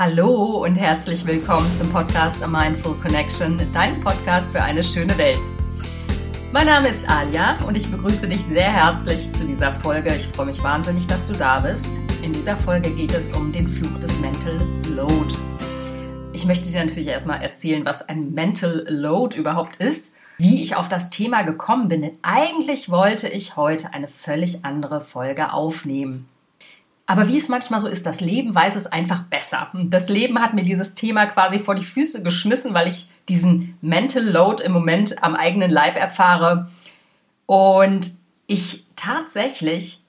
Hallo und herzlich willkommen zum Podcast A Mindful Connection, dein Podcast für eine schöne Welt. Mein Name ist Alia und ich begrüße dich sehr herzlich zu dieser Folge. Ich freue mich wahnsinnig, dass du da bist. In dieser Folge geht es um den Fluch des Mental Load. Ich möchte dir natürlich erstmal erzählen, was ein Mental Load überhaupt ist, wie ich auf das Thema gekommen bin. Denn eigentlich wollte ich heute eine völlig andere Folge aufnehmen. Aber wie es manchmal so ist, das Leben weiß es einfach besser. Das Leben hat mir dieses Thema quasi vor die Füße geschmissen, weil ich diesen Mental Load im Moment am eigenen Leib erfahre und ich tatsächlich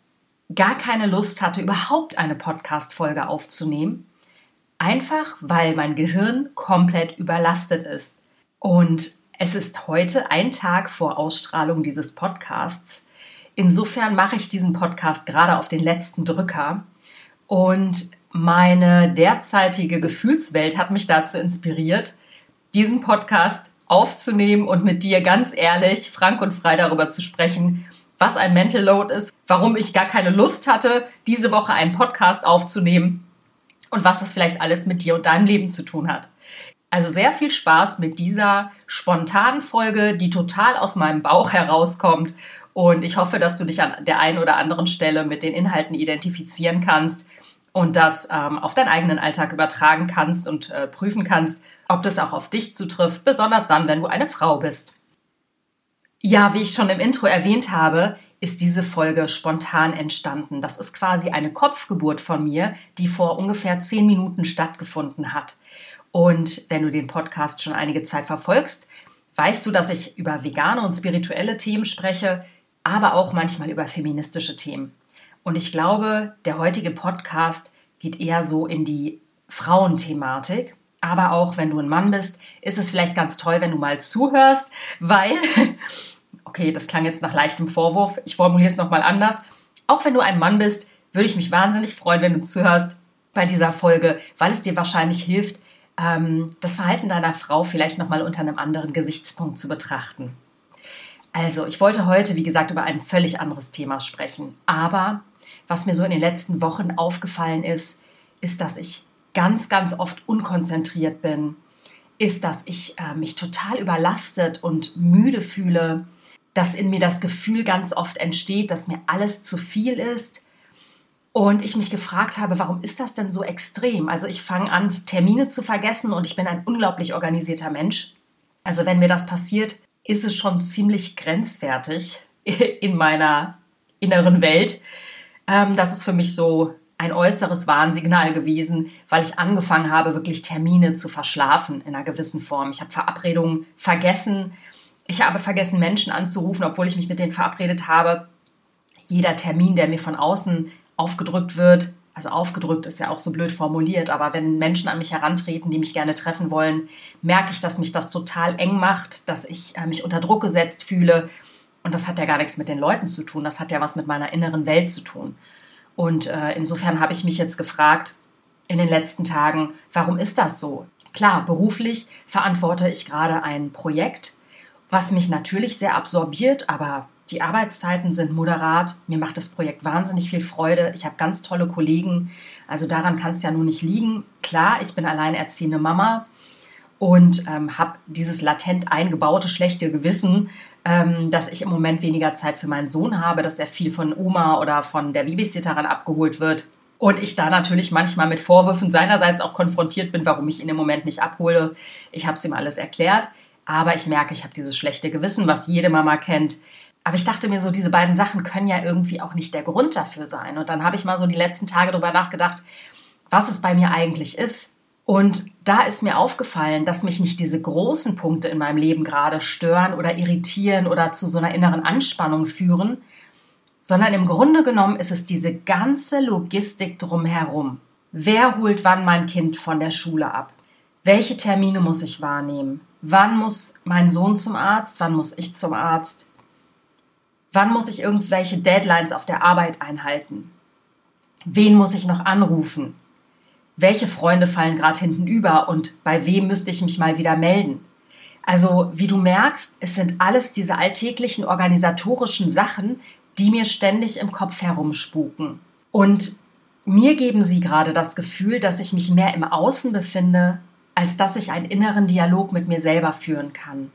gar keine Lust hatte, überhaupt eine Podcast-Folge aufzunehmen. Einfach weil mein Gehirn komplett überlastet ist. Und es ist heute ein Tag vor Ausstrahlung dieses Podcasts. Insofern mache ich diesen Podcast gerade auf den letzten Drücker. Und meine derzeitige Gefühlswelt hat mich dazu inspiriert, diesen Podcast aufzunehmen und mit dir ganz ehrlich, frank und frei darüber zu sprechen, was ein Mental Load ist, warum ich gar keine Lust hatte, diese Woche einen Podcast aufzunehmen und was das vielleicht alles mit dir und deinem Leben zu tun hat. Also sehr viel Spaß mit dieser spontanen Folge, die total aus meinem Bauch herauskommt. Und ich hoffe, dass du dich an der einen oder anderen Stelle mit den Inhalten identifizieren kannst und das ähm, auf deinen eigenen Alltag übertragen kannst und äh, prüfen kannst, ob das auch auf dich zutrifft, besonders dann, wenn du eine Frau bist. Ja, wie ich schon im Intro erwähnt habe, ist diese Folge spontan entstanden. Das ist quasi eine Kopfgeburt von mir, die vor ungefähr zehn Minuten stattgefunden hat. Und wenn du den Podcast schon einige Zeit verfolgst, weißt du, dass ich über vegane und spirituelle Themen spreche, aber auch manchmal über feministische Themen. Und ich glaube, der heutige Podcast geht eher so in die Frauenthematik. Aber auch wenn du ein Mann bist, ist es vielleicht ganz toll, wenn du mal zuhörst, weil, okay, das klang jetzt nach leichtem Vorwurf, ich formuliere es nochmal anders. Auch wenn du ein Mann bist, würde ich mich wahnsinnig freuen, wenn du zuhörst bei dieser Folge, weil es dir wahrscheinlich hilft, ähm, das Verhalten deiner Frau vielleicht nochmal unter einem anderen Gesichtspunkt zu betrachten. Also, ich wollte heute, wie gesagt, über ein völlig anderes Thema sprechen. Aber was mir so in den letzten Wochen aufgefallen ist, ist, dass ich ganz, ganz oft unkonzentriert bin, ist, dass ich äh, mich total überlastet und müde fühle, dass in mir das Gefühl ganz oft entsteht, dass mir alles zu viel ist. Und ich mich gefragt habe, warum ist das denn so extrem? Also ich fange an, Termine zu vergessen und ich bin ein unglaublich organisierter Mensch. Also wenn mir das passiert, ist es schon ziemlich grenzwertig in meiner inneren Welt. Ähm, das ist für mich so ein äußeres Warnsignal gewesen, weil ich angefangen habe, wirklich Termine zu verschlafen in einer gewissen Form. Ich habe Verabredungen vergessen. Ich habe vergessen, Menschen anzurufen, obwohl ich mich mit denen verabredet habe. Jeder Termin, der mir von außen aufgedrückt wird, also aufgedrückt ist ja auch so blöd formuliert, aber wenn Menschen an mich herantreten, die mich gerne treffen wollen, merke ich, dass mich das total eng macht, dass ich äh, mich unter Druck gesetzt fühle. Und das hat ja gar nichts mit den Leuten zu tun, das hat ja was mit meiner inneren Welt zu tun. Und äh, insofern habe ich mich jetzt gefragt in den letzten Tagen, warum ist das so? Klar, beruflich verantworte ich gerade ein Projekt, was mich natürlich sehr absorbiert, aber die Arbeitszeiten sind moderat. Mir macht das Projekt wahnsinnig viel Freude. Ich habe ganz tolle Kollegen. Also daran kann es ja nun nicht liegen. Klar, ich bin alleinerziehende Mama und ähm, habe dieses latent eingebaute schlechte Gewissen, ähm, dass ich im Moment weniger Zeit für meinen Sohn habe, dass er viel von Oma oder von der Babysitterin abgeholt wird. Und ich da natürlich manchmal mit Vorwürfen seinerseits auch konfrontiert bin, warum ich ihn im Moment nicht abhole. Ich habe es ihm alles erklärt. Aber ich merke, ich habe dieses schlechte Gewissen, was jede Mama kennt. Aber ich dachte mir so, diese beiden Sachen können ja irgendwie auch nicht der Grund dafür sein. Und dann habe ich mal so die letzten Tage darüber nachgedacht, was es bei mir eigentlich ist. Und da ist mir aufgefallen, dass mich nicht diese großen Punkte in meinem Leben gerade stören oder irritieren oder zu so einer inneren Anspannung führen, sondern im Grunde genommen ist es diese ganze Logistik drumherum. Wer holt wann mein Kind von der Schule ab? Welche Termine muss ich wahrnehmen? Wann muss mein Sohn zum Arzt? Wann muss ich zum Arzt? Wann muss ich irgendwelche Deadlines auf der Arbeit einhalten? Wen muss ich noch anrufen? Welche Freunde fallen gerade hinten über und bei wem müsste ich mich mal wieder melden. Also, wie du merkst, es sind alles diese alltäglichen organisatorischen Sachen, die mir ständig im Kopf herumspuken. Und Mir geben sie gerade das Gefühl, dass ich mich mehr im Außen befinde, als dass ich einen inneren Dialog mit mir selber führen kann.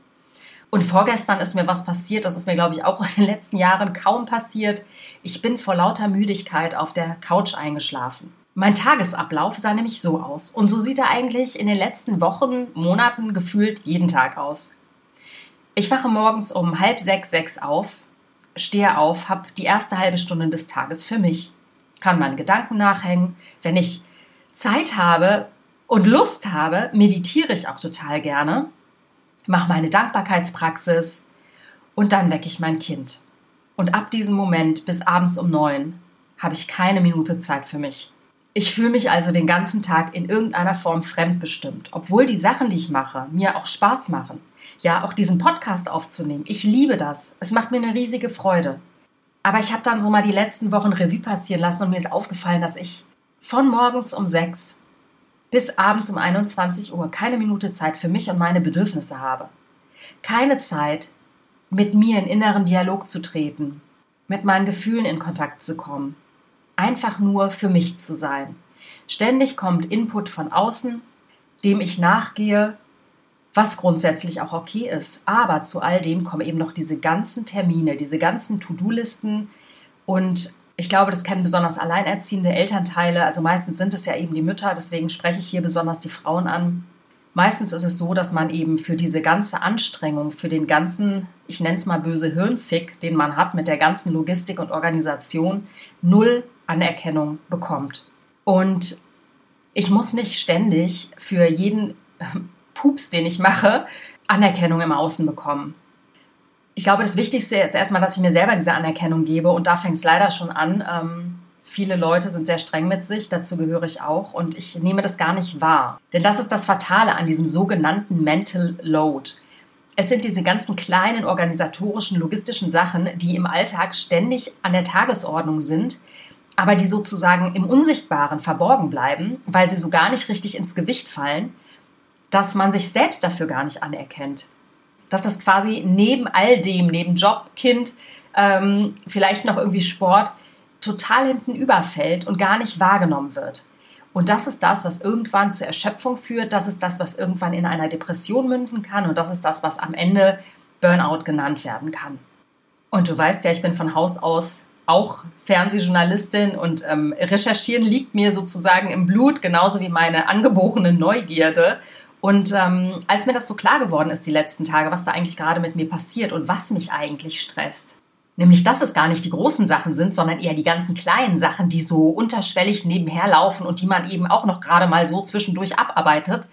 Und vorgestern ist mir was passiert, das ist mir, glaube ich, auch in den letzten Jahren kaum passiert. Ich bin vor lauter Müdigkeit auf der Couch eingeschlafen. Mein Tagesablauf sah nämlich so aus. Und so sieht er eigentlich in den letzten Wochen, Monaten gefühlt jeden Tag aus. Ich wache morgens um halb sechs, sechs auf, stehe auf, habe die erste halbe Stunde des Tages für mich, kann meinen Gedanken nachhängen. Wenn ich Zeit habe und Lust habe, meditiere ich auch total gerne, mache meine Dankbarkeitspraxis und dann wecke ich mein Kind. Und ab diesem Moment bis abends um neun habe ich keine Minute Zeit für mich. Ich fühle mich also den ganzen Tag in irgendeiner Form fremdbestimmt, obwohl die Sachen, die ich mache, mir auch Spaß machen. Ja, auch diesen Podcast aufzunehmen. Ich liebe das. Es macht mir eine riesige Freude. Aber ich habe dann so mal die letzten Wochen Revue passieren lassen und mir ist aufgefallen, dass ich von morgens um sechs bis abends um 21 Uhr keine Minute Zeit für mich und meine Bedürfnisse habe. Keine Zeit, mit mir in inneren Dialog zu treten, mit meinen Gefühlen in Kontakt zu kommen, einfach nur für mich zu sein. Ständig kommt Input von außen, dem ich nachgehe, was grundsätzlich auch okay ist. Aber zu all dem kommen eben noch diese ganzen Termine, diese ganzen To-Do-Listen. Und ich glaube, das kennen besonders alleinerziehende Elternteile. Also meistens sind es ja eben die Mütter, deswegen spreche ich hier besonders die Frauen an. Meistens ist es so, dass man eben für diese ganze Anstrengung, für den ganzen, ich nenne es mal böse Hirnfick, den man hat mit der ganzen Logistik und Organisation, null Anerkennung bekommt. Und ich muss nicht ständig für jeden Pups, den ich mache, Anerkennung im Außen bekommen. Ich glaube, das Wichtigste ist erstmal, dass ich mir selber diese Anerkennung gebe. Und da fängt es leider schon an. Ähm, viele Leute sind sehr streng mit sich, dazu gehöre ich auch. Und ich nehme das gar nicht wahr. Denn das ist das Fatale an diesem sogenannten Mental Load. Es sind diese ganzen kleinen organisatorischen, logistischen Sachen, die im Alltag ständig an der Tagesordnung sind, aber die sozusagen im Unsichtbaren verborgen bleiben, weil sie so gar nicht richtig ins Gewicht fallen, dass man sich selbst dafür gar nicht anerkennt. Dass das quasi neben all dem, neben Job, Kind, ähm, vielleicht noch irgendwie Sport, total hinten überfällt und gar nicht wahrgenommen wird. Und das ist das, was irgendwann zur Erschöpfung führt. Das ist das, was irgendwann in einer Depression münden kann. Und das ist das, was am Ende Burnout genannt werden kann. Und du weißt ja, ich bin von Haus aus auch Fernsehjournalistin und ähm, Recherchieren liegt mir sozusagen im Blut, genauso wie meine angeborene Neugierde. Und ähm, als mir das so klar geworden ist die letzten Tage, was da eigentlich gerade mit mir passiert und was mich eigentlich stresst, nämlich dass es gar nicht die großen Sachen sind, sondern eher die ganzen kleinen Sachen, die so unterschwellig nebenher laufen und die man eben auch noch gerade mal so zwischendurch abarbeitet,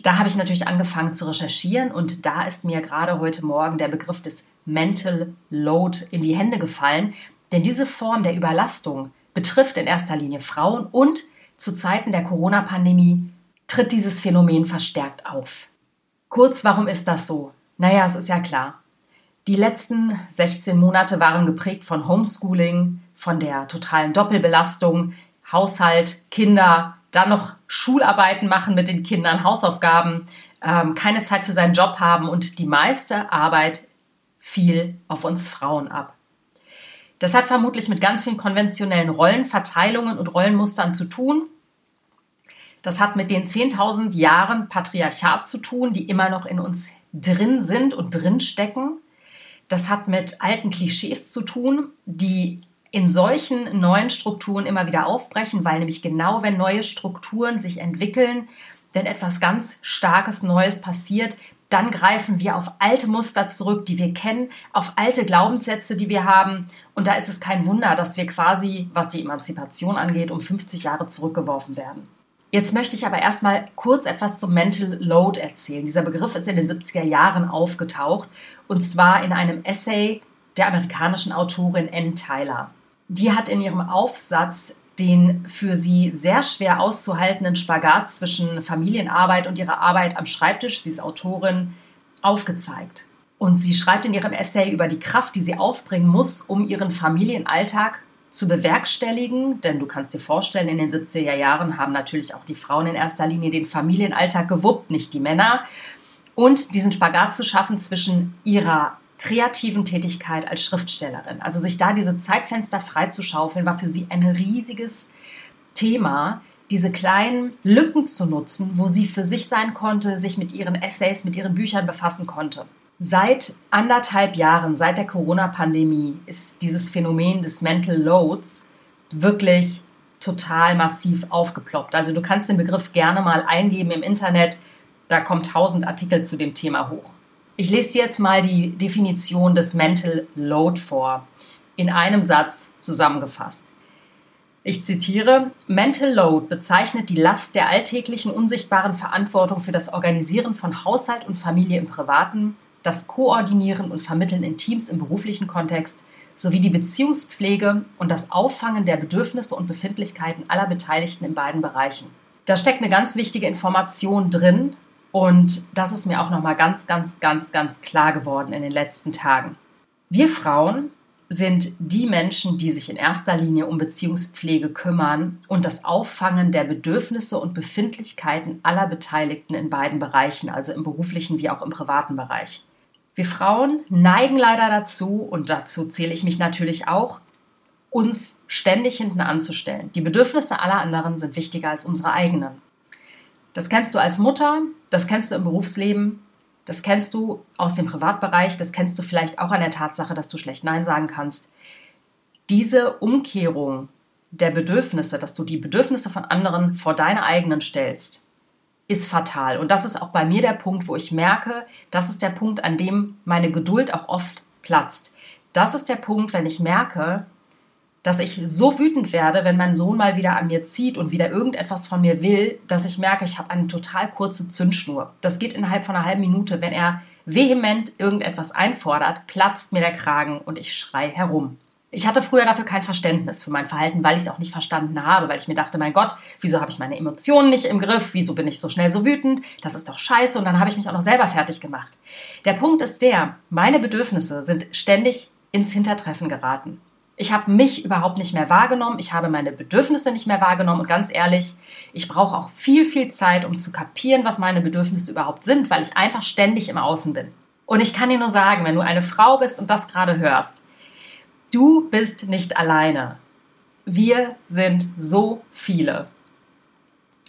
da habe ich natürlich angefangen zu recherchieren und da ist mir gerade heute Morgen der Begriff des Mental Load in die Hände gefallen, denn diese Form der Überlastung betrifft in erster Linie Frauen und zu Zeiten der Corona-Pandemie tritt dieses Phänomen verstärkt auf. Kurz, warum ist das so? Naja, es ist ja klar. Die letzten 16 Monate waren geprägt von Homeschooling, von der totalen Doppelbelastung, Haushalt, Kinder, dann noch Schularbeiten machen mit den Kindern, Hausaufgaben, ähm, keine Zeit für seinen Job haben und die meiste Arbeit fiel auf uns Frauen ab. Das hat vermutlich mit ganz vielen konventionellen Rollenverteilungen und Rollenmustern zu tun. Das hat mit den 10.000 Jahren Patriarchat zu tun, die immer noch in uns drin sind und drin stecken. Das hat mit alten Klischees zu tun, die in solchen neuen Strukturen immer wieder aufbrechen, weil nämlich genau wenn neue Strukturen sich entwickeln, wenn etwas ganz Starkes Neues passiert, dann greifen wir auf alte Muster zurück, die wir kennen, auf alte Glaubenssätze, die wir haben. Und da ist es kein Wunder, dass wir quasi, was die Emanzipation angeht, um 50 Jahre zurückgeworfen werden. Jetzt möchte ich aber erstmal kurz etwas zum Mental Load erzählen. Dieser Begriff ist in den 70er Jahren aufgetaucht und zwar in einem Essay der amerikanischen Autorin Ann Tyler. Die hat in ihrem Aufsatz den für sie sehr schwer auszuhaltenden Spagat zwischen Familienarbeit und ihrer Arbeit am Schreibtisch, sie ist Autorin, aufgezeigt. Und sie schreibt in ihrem Essay über die Kraft, die sie aufbringen muss, um ihren Familienalltag zu bewerkstelligen. Denn du kannst dir vorstellen, in den 70er Jahren haben natürlich auch die Frauen in erster Linie den Familienalltag gewuppt, nicht die Männer. Und diesen Spagat zu schaffen zwischen ihrer kreativen Tätigkeit als Schriftstellerin. Also sich da diese Zeitfenster freizuschaufeln, war für sie ein riesiges Thema, diese kleinen Lücken zu nutzen, wo sie für sich sein konnte, sich mit ihren Essays, mit ihren Büchern befassen konnte. Seit anderthalb Jahren, seit der Corona-Pandemie, ist dieses Phänomen des Mental Loads wirklich total massiv aufgeploppt. Also du kannst den Begriff gerne mal eingeben im Internet, da kommen tausend Artikel zu dem Thema hoch. Ich lese dir jetzt mal die Definition des Mental Load vor, in einem Satz zusammengefasst. Ich zitiere, Mental Load bezeichnet die Last der alltäglichen unsichtbaren Verantwortung für das Organisieren von Haushalt und Familie im privaten, das Koordinieren und Vermitteln in Teams im beruflichen Kontext sowie die Beziehungspflege und das Auffangen der Bedürfnisse und Befindlichkeiten aller Beteiligten in beiden Bereichen. Da steckt eine ganz wichtige Information drin und das ist mir auch nochmal ganz, ganz, ganz, ganz klar geworden in den letzten Tagen. Wir Frauen sind die Menschen, die sich in erster Linie um Beziehungspflege kümmern und das Auffangen der Bedürfnisse und Befindlichkeiten aller Beteiligten in beiden Bereichen, also im beruflichen wie auch im privaten Bereich. Wir Frauen neigen leider dazu, und dazu zähle ich mich natürlich auch, uns ständig hinten anzustellen. Die Bedürfnisse aller anderen sind wichtiger als unsere eigenen. Das kennst du als Mutter, das kennst du im Berufsleben, das kennst du aus dem Privatbereich, das kennst du vielleicht auch an der Tatsache, dass du schlecht Nein sagen kannst. Diese Umkehrung der Bedürfnisse, dass du die Bedürfnisse von anderen vor deine eigenen stellst, ist fatal. Und das ist auch bei mir der Punkt, wo ich merke, das ist der Punkt, an dem meine Geduld auch oft platzt. Das ist der Punkt, wenn ich merke, dass ich so wütend werde, wenn mein Sohn mal wieder an mir zieht und wieder irgendetwas von mir will, dass ich merke, ich habe eine total kurze Zündschnur. Das geht innerhalb von einer halben Minute. Wenn er vehement irgendetwas einfordert, platzt mir der Kragen und ich schrei herum. Ich hatte früher dafür kein Verständnis für mein Verhalten, weil ich es auch nicht verstanden habe, weil ich mir dachte, mein Gott, wieso habe ich meine Emotionen nicht im Griff? Wieso bin ich so schnell so wütend? Das ist doch scheiße und dann habe ich mich auch noch selber fertig gemacht. Der Punkt ist der, meine Bedürfnisse sind ständig ins Hintertreffen geraten. Ich habe mich überhaupt nicht mehr wahrgenommen, ich habe meine Bedürfnisse nicht mehr wahrgenommen und ganz ehrlich, ich brauche auch viel, viel Zeit, um zu kapieren, was meine Bedürfnisse überhaupt sind, weil ich einfach ständig im Außen bin. Und ich kann dir nur sagen, wenn du eine Frau bist und das gerade hörst, du bist nicht alleine. Wir sind so viele.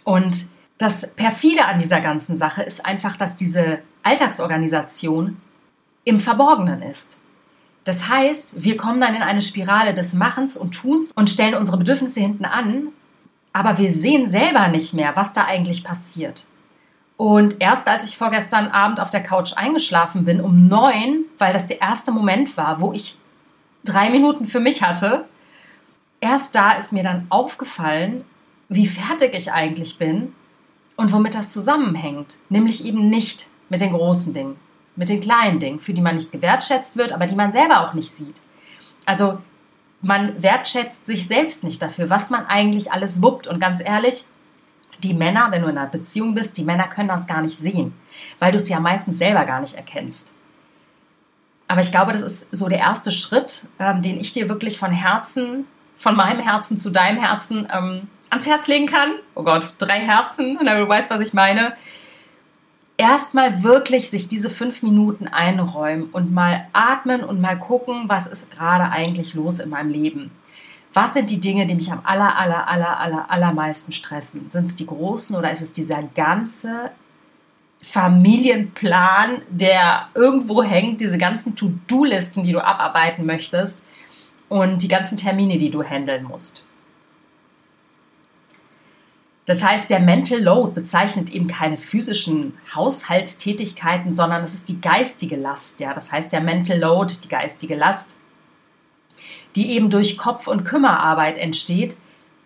Und das Perfide an dieser ganzen Sache ist einfach, dass diese Alltagsorganisation im Verborgenen ist. Das heißt, wir kommen dann in eine Spirale des Machens und Tuns und stellen unsere Bedürfnisse hinten an, aber wir sehen selber nicht mehr, was da eigentlich passiert. Und erst als ich vorgestern Abend auf der Couch eingeschlafen bin, um neun, weil das der erste Moment war, wo ich drei Minuten für mich hatte, erst da ist mir dann aufgefallen, wie fertig ich eigentlich bin und womit das zusammenhängt. Nämlich eben nicht mit den großen Dingen mit den kleinen Dingen, für die man nicht gewertschätzt wird, aber die man selber auch nicht sieht. Also man wertschätzt sich selbst nicht dafür, was man eigentlich alles wuppt. Und ganz ehrlich, die Männer, wenn du in einer Beziehung bist, die Männer können das gar nicht sehen, weil du es ja meistens selber gar nicht erkennst. Aber ich glaube, das ist so der erste Schritt, ähm, den ich dir wirklich von Herzen, von meinem Herzen zu deinem Herzen ähm, ans Herz legen kann. Oh Gott, drei Herzen, du weißt, was ich meine erstmal wirklich sich diese fünf Minuten einräumen und mal atmen und mal gucken, was ist gerade eigentlich los in meinem Leben. Was sind die Dinge, die mich am aller, aller, aller, aller, allermeisten stressen? Sind es die großen oder ist es dieser ganze Familienplan, der irgendwo hängt, diese ganzen To-Do-Listen, die du abarbeiten möchtest und die ganzen Termine, die du handeln musst? Das heißt, der Mental Load bezeichnet eben keine physischen Haushaltstätigkeiten, sondern es ist die geistige Last. Ja, das heißt, der Mental Load, die geistige Last, die eben durch Kopf- und Kümmerarbeit entsteht,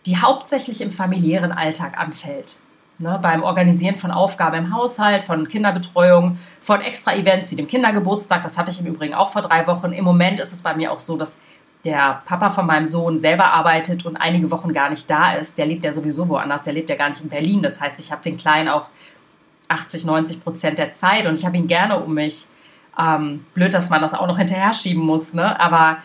die hauptsächlich im familiären Alltag anfällt. Ne, beim Organisieren von Aufgaben im Haushalt, von Kinderbetreuung, von Extra-Events wie dem Kindergeburtstag. Das hatte ich im Übrigen auch vor drei Wochen. Im Moment ist es bei mir auch so, dass der Papa von meinem Sohn selber arbeitet und einige Wochen gar nicht da ist, der lebt ja sowieso woanders, der lebt ja gar nicht in Berlin. Das heißt, ich habe den Kleinen auch 80, 90 Prozent der Zeit und ich habe ihn gerne um mich. Ähm, blöd, dass man das auch noch hinterher schieben muss, ne? aber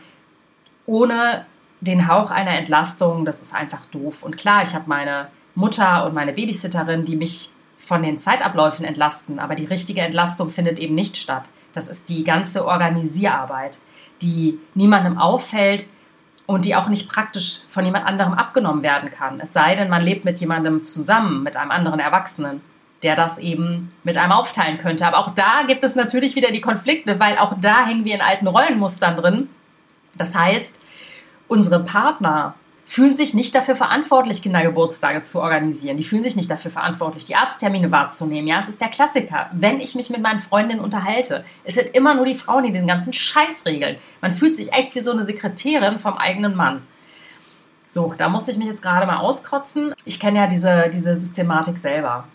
ohne den Hauch einer Entlastung, das ist einfach doof. Und klar, ich habe meine Mutter und meine Babysitterin, die mich von den Zeitabläufen entlasten, aber die richtige Entlastung findet eben nicht statt. Das ist die ganze Organisierarbeit die niemandem auffällt und die auch nicht praktisch von jemand anderem abgenommen werden kann. Es sei denn, man lebt mit jemandem zusammen, mit einem anderen Erwachsenen, der das eben mit einem aufteilen könnte. Aber auch da gibt es natürlich wieder die Konflikte, weil auch da hängen wir in alten Rollenmustern drin. Das heißt, unsere Partner fühlen sich nicht dafür verantwortlich, Kindergeburtstage zu organisieren. Die fühlen sich nicht dafür verantwortlich, die Arzttermine wahrzunehmen. Ja, es ist der Klassiker. Wenn ich mich mit meinen Freundinnen unterhalte, es sind immer nur die Frauen, die diesen ganzen Scheiß regeln. Man fühlt sich echt wie so eine Sekretärin vom eigenen Mann. So, da musste ich mich jetzt gerade mal auskotzen. Ich kenne ja diese, diese Systematik selber.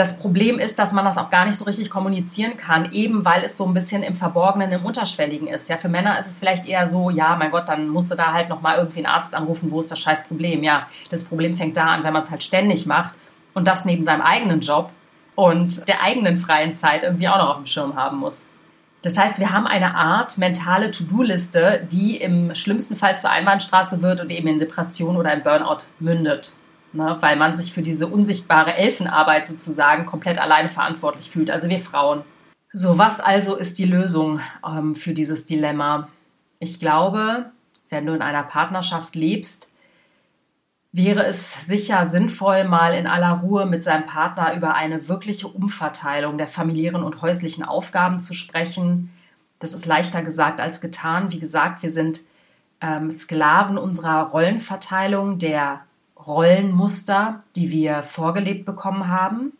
Das Problem ist, dass man das auch gar nicht so richtig kommunizieren kann, eben weil es so ein bisschen im Verborgenen, im Unterschwelligen ist. Ja, für Männer ist es vielleicht eher so, ja, mein Gott, dann musst du da halt nochmal irgendwie einen Arzt anrufen, wo ist das scheiß Problem? Ja, das Problem fängt da an, wenn man es halt ständig macht und das neben seinem eigenen Job und der eigenen freien Zeit irgendwie auch noch auf dem Schirm haben muss. Das heißt, wir haben eine Art mentale To-Do-Liste, die im schlimmsten Fall zur Einbahnstraße wird und eben in Depression oder in Burnout mündet ne, weil man sich für diese unsichtbare Elfenarbeit sozusagen komplett alleine verantwortlich fühlt, also wir Frauen. So, was also ist die Lösung ähm, für dieses Dilemma? Ich glaube, wenn du in einer Partnerschaft lebst, wäre es sicher sinnvoll, mal in aller Ruhe mit seinem Partner über eine wirkliche Umverteilung der familiären und häuslichen Aufgaben zu sprechen. Das ist leichter gesagt als getan. Wie gesagt, wir sind ähm, Sklaven unserer Rollenverteilung, der Rollenmuster, die wir vorgelebt bekommen haben.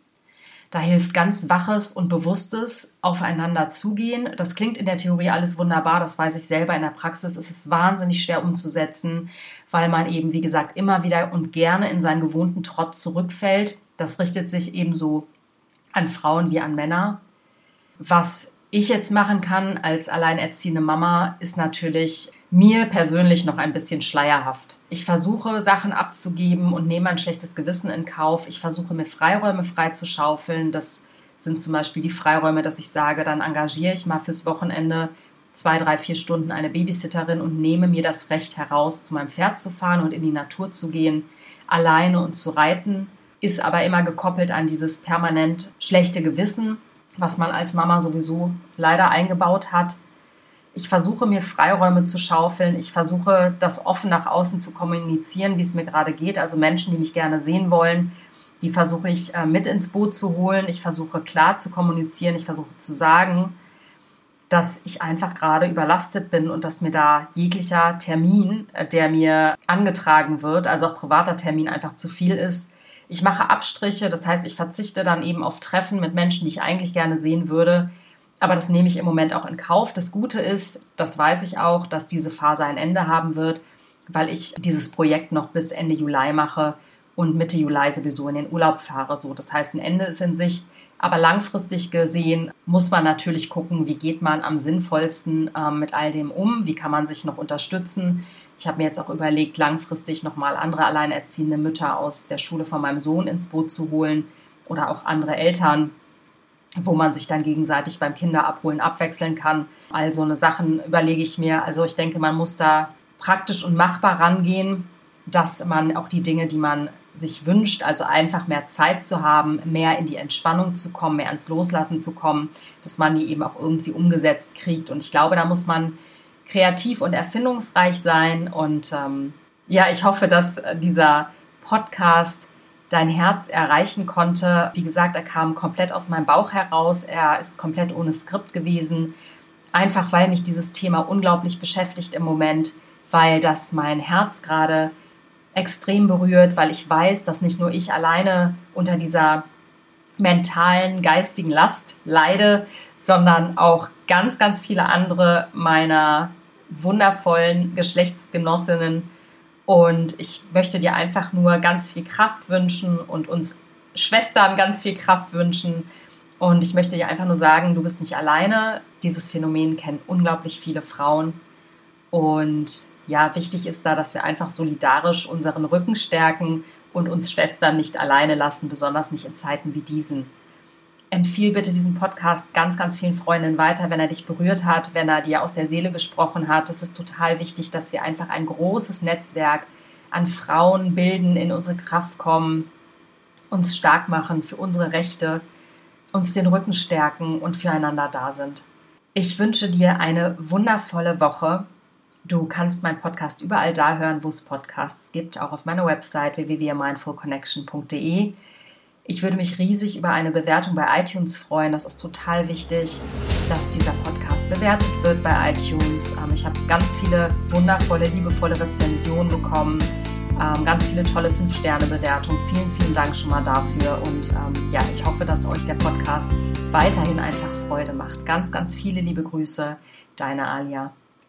Da hilft ganz waches und bewusstes Aufeinander zugehen. Das klingt in der Theorie alles wunderbar, das weiß ich selber. In der Praxis ist es wahnsinnig schwer umzusetzen, weil man eben, wie gesagt, immer wieder und gerne in seinen gewohnten Trott zurückfällt. Das richtet sich ebenso an Frauen wie an Männer. Was ich jetzt machen kann als alleinerziehende Mama, ist natürlich mir persönlich noch ein bisschen schleierhaft. Ich versuche Sachen abzugeben und nehme ein schlechtes Gewissen in Kauf. Ich versuche mir Freiräume freizuschaufeln. Das sind zum Beispiel die Freiräume, dass ich sage, dann engagiere ich mal fürs Wochenende zwei, drei, vier Stunden eine Babysitterin und nehme mir das Recht heraus, zu meinem Pferd zu fahren und in die Natur zu gehen, alleine und zu reiten, ist aber immer gekoppelt an dieses permanent schlechte Gewissen, was man als Mama sowieso leider eingebaut hat ich versuche mir Freiräume zu schaufeln. Ich versuche das offen nach außen zu kommunizieren, wie es mir gerade geht. Also Menschen, die mich gerne sehen wollen, die versuche ich äh, mit ins Boot zu holen. Ich versuche klar zu kommunizieren. Ich versuche zu sagen, dass ich einfach gerade überlastet bin und dass mir da jeglicher Termin, äh, der mir angetragen wird, also auch privater Termin, einfach zu viel ist. Ich mache Abstriche, das heißt, ich verzichte dann eben auf Treffen mit Menschen, die ich eigentlich gerne sehen würde, aber das nehme ich im Moment auch in Kauf. Das Gute ist, das weiß ich auch, dass diese Phase ein Ende haben wird, weil ich dieses Projekt noch bis Ende Juli mache und Mitte Juli sowieso in den Urlaub fahre. So, das heißt, ein Ende ist in Sicht. Aber langfristig gesehen muss man natürlich gucken, wie geht man am sinnvollsten äh, mit all dem um, wie kann man sich noch unterstützen. Ich habe mir jetzt auch überlegt, langfristig nochmal andere alleinerziehende Mütter aus der Schule von meinem Sohn ins Boot zu holen oder auch andere Eltern, wo man sich dann gegenseitig beim Kinderabholen abwechseln kann. All so eine Sachen überlege ich mir. Also ich denke, man muss da praktisch und machbar rangehen, dass man auch die Dinge, die man sich wünscht, also einfach mehr Zeit zu haben, mehr in die Entspannung zu kommen, mehr ans Loslassen zu kommen, dass man die eben auch irgendwie umgesetzt kriegt. Und ich glaube, da muss man kreativ und erfindungsreich sein. Und ähm, ja, ich hoffe, dass dieser Podcast dein Herz erreichen konnte. Wie gesagt, er kam komplett aus meinem Bauch heraus. Er ist komplett ohne Skript gewesen. Einfach weil mich dieses Thema unglaublich beschäftigt im Moment, weil das mein Herz gerade extrem berührt, weil ich weiß, dass nicht nur ich alleine unter dieser mentalen, geistigen Last leide, sondern auch ganz, ganz viele andere meiner wundervollen Geschlechtsgenossinnen und ich möchte dir einfach nur ganz viel Kraft wünschen und uns Schwestern ganz viel Kraft wünschen. Und ich möchte dir einfach nur sagen, du bist nicht alleine. Dieses Phänomen kennen unglaublich viele Frauen. Und ja, wichtig ist da, dass wir einfach solidarisch unseren Rücken stärken und uns Schwestern nicht alleine lassen, besonders nicht in Zeiten wie diesen. Empfiehl bitte diesen Podcast ganz, ganz vielen Freundinnen weiter, wenn er dich berührt hat, wenn er dir aus der Seele gesprochen hat. Es ist total wichtig, dass wir einfach ein großes Netzwerk an Frauen bilden, in unsere Kraft kommen, uns stark machen für unsere Rechte, uns den Rücken stärken und füreinander da sind. Ich wünsche dir eine wundervolle Woche. Du kannst meinen Podcast überall da hören, wo es Podcasts gibt, auch auf meiner Website www.mindfulconnection.de. Ich würde mich riesig über eine Bewertung bei iTunes freuen. Das ist total wichtig, dass dieser Podcast bewertet wird bei iTunes. Ähm, ich habe ganz viele wundervolle, liebevolle Rezensionen bekommen, ähm, ganz viele tolle 5-Sterne-Bewertungen. Vielen, vielen Dank schon mal dafür. Und ähm, ja, ich hoffe, dass euch der Podcast weiterhin einfach Freude macht. Ganz, ganz viele liebe Grüße, deine Alia.